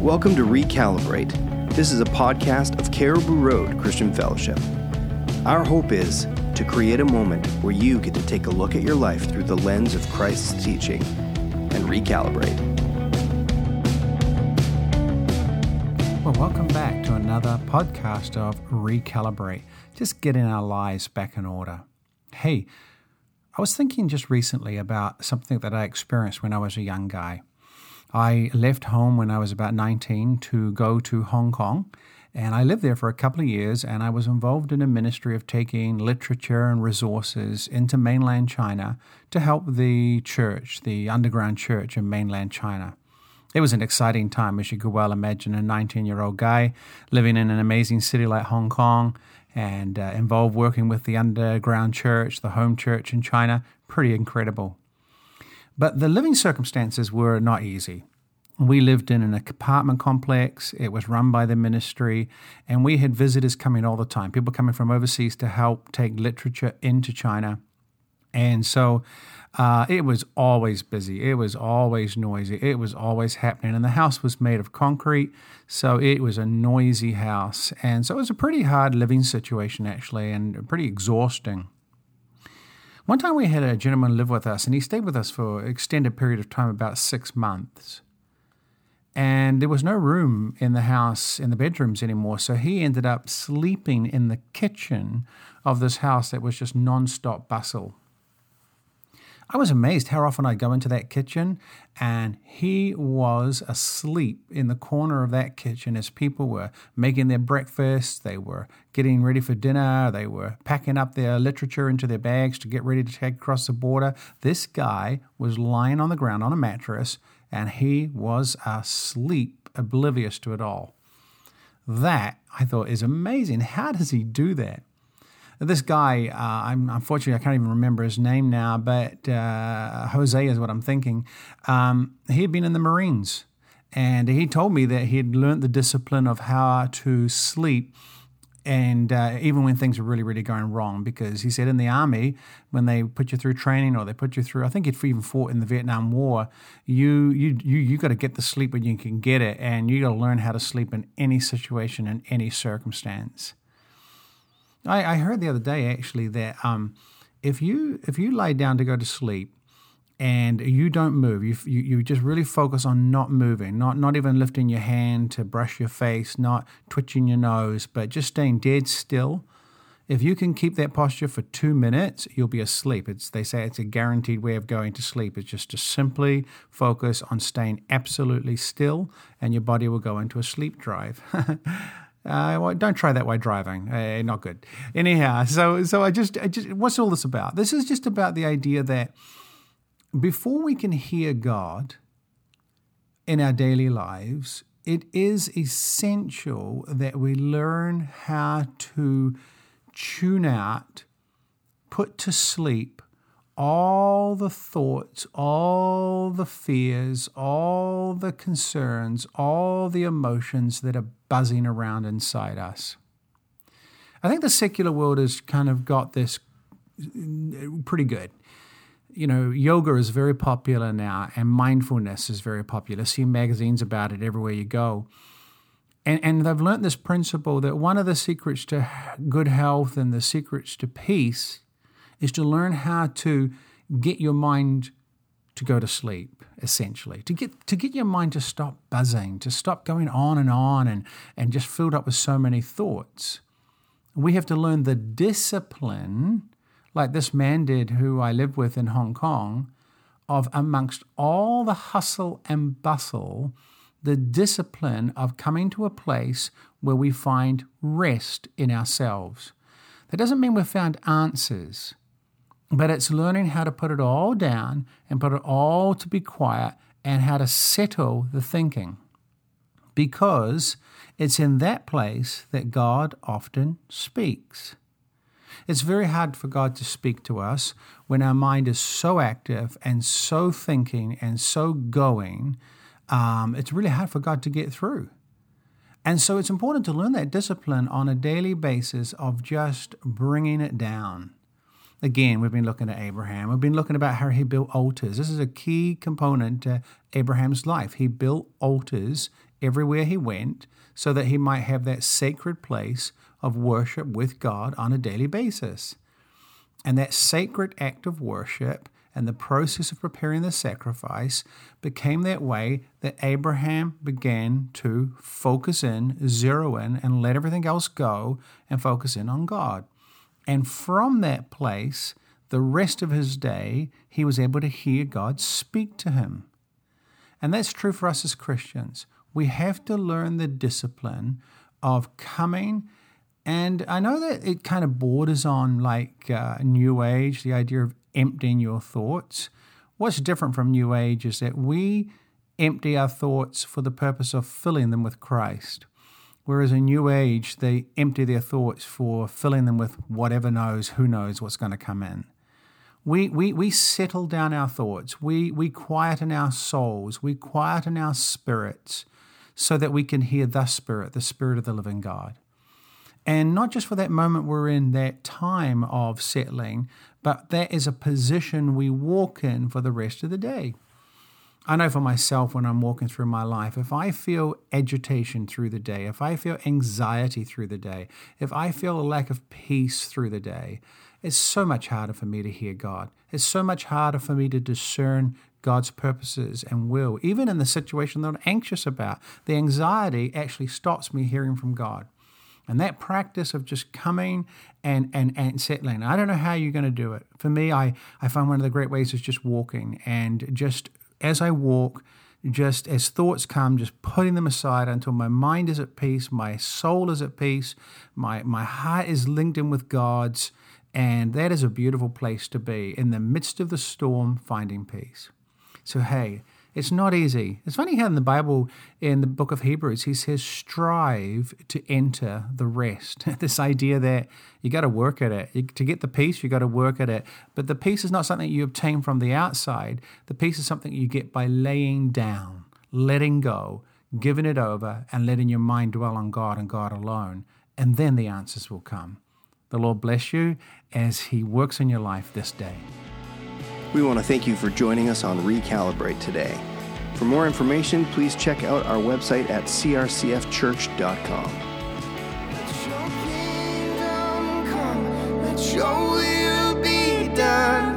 Welcome to Recalibrate. This is a podcast of Cariboo Road Christian Fellowship. Our hope is to create a moment where you get to take a look at your life through the lens of Christ's teaching and recalibrate. Well, welcome back to another podcast of Recalibrate, just getting our lives back in order. Hey, I was thinking just recently about something that I experienced when I was a young guy. I left home when I was about 19 to go to Hong Kong. And I lived there for a couple of years, and I was involved in a ministry of taking literature and resources into mainland China to help the church, the underground church in mainland China. It was an exciting time, as you could well imagine, a 19 year old guy living in an amazing city like Hong Kong and uh, involved working with the underground church, the home church in China. Pretty incredible. But the living circumstances were not easy. We lived in an apartment complex. It was run by the ministry, and we had visitors coming all the time, people coming from overseas to help take literature into China. And so uh, it was always busy. It was always noisy. It was always happening. And the house was made of concrete, so it was a noisy house. And so it was a pretty hard living situation, actually, and pretty exhausting. One time we had a gentleman live with us, and he stayed with us for an extended period of time, about six months. And there was no room in the house, in the bedrooms anymore. So he ended up sleeping in the kitchen of this house that was just non-stop bustle. I was amazed how often I'd go into that kitchen and he was asleep in the corner of that kitchen as people were making their breakfast, they were getting ready for dinner, they were packing up their literature into their bags to get ready to take across the border. This guy was lying on the ground on a mattress and he was asleep, oblivious to it all. That I thought is amazing. How does he do that? This guy, uh, I'm unfortunately I can't even remember his name now, but uh, Jose is what I'm thinking. Um, he had been in the Marines, and he told me that he had learned the discipline of how to sleep and uh, even when things were really, really going wrong, because he said in the army, when they put you through training or they put you through, I think he'd even fought in the Vietnam War, you you you you got to get the sleep when you can get it, and you got to learn how to sleep in any situation in any circumstance. I, I heard the other day actually that um, if you if you lay down to go to sleep and you don't move, you, you, you just really focus on not moving, not not even lifting your hand to brush your face, not twitching your nose, but just staying dead still. If you can keep that posture for two minutes, you'll be asleep. It's, they say it's a guaranteed way of going to sleep. It's just to simply focus on staying absolutely still, and your body will go into a sleep drive. Uh, well, don't try that way driving. Uh, not good. Anyhow, so so I just, I just what's all this about? This is just about the idea that before we can hear God in our daily lives, it is essential that we learn how to tune out, put to sleep all the thoughts, all the fears, all the concerns, all the emotions that are buzzing around inside us. I think the secular world has kind of got this pretty good. You know, yoga is very popular now, and mindfulness is very popular. See magazines about it everywhere you go. And, and they've learned this principle that one of the secrets to good health and the secrets to peace is to learn how to get your mind to go to sleep essentially. To get to get your mind to stop buzzing to stop going on and on and and just filled up with so many thoughts. We have to learn the discipline like this man did who I lived with in Hong Kong of amongst all the hustle and bustle the discipline of coming to a place where we find rest in ourselves. That doesn't mean we've found answers but it's learning how to put it all down and put it all to be quiet and how to settle the thinking. Because it's in that place that God often speaks. It's very hard for God to speak to us when our mind is so active and so thinking and so going. Um, it's really hard for God to get through. And so it's important to learn that discipline on a daily basis of just bringing it down Again, we've been looking at Abraham. We've been looking about how he built altars. This is a key component to Abraham's life. He built altars everywhere he went so that he might have that sacred place of worship with God on a daily basis. And that sacred act of worship and the process of preparing the sacrifice became that way that Abraham began to focus in, zero in, and let everything else go and focus in on God. And from that place, the rest of his day, he was able to hear God speak to him. And that's true for us as Christians. We have to learn the discipline of coming. And I know that it kind of borders on like uh, New Age, the idea of emptying your thoughts. What's different from New Age is that we empty our thoughts for the purpose of filling them with Christ. Whereas in New Age, they empty their thoughts for filling them with whatever knows, who knows what's going to come in. We, we, we settle down our thoughts, we, we quieten our souls, we quieten our spirits so that we can hear the Spirit, the Spirit of the living God. And not just for that moment we're in, that time of settling, but that is a position we walk in for the rest of the day. I know for myself when I'm walking through my life, if I feel agitation through the day, if I feel anxiety through the day, if I feel a lack of peace through the day, it's so much harder for me to hear God. It's so much harder for me to discern God's purposes and will, even in the situation that I'm anxious about. The anxiety actually stops me hearing from God. And that practice of just coming and, and, and settling, I don't know how you're going to do it. For me, I, I find one of the great ways is just walking and just as I walk, just as thoughts come, just putting them aside until my mind is at peace, my soul is at peace, my, my heart is linked in with God's. And that is a beautiful place to be in the midst of the storm, finding peace. So, hey, it's not easy. It's funny how in the Bible, in the book of Hebrews, he says, strive to enter the rest. this idea that you got to work at it. To get the peace, you got to work at it. But the peace is not something you obtain from the outside. The peace is something you get by laying down, letting go, giving it over, and letting your mind dwell on God and God alone. And then the answers will come. The Lord bless you as He works in your life this day. We want to thank you for joining us on Recalibrate today. For more information, please check out our website at crcfchurch.com. Let your will be done.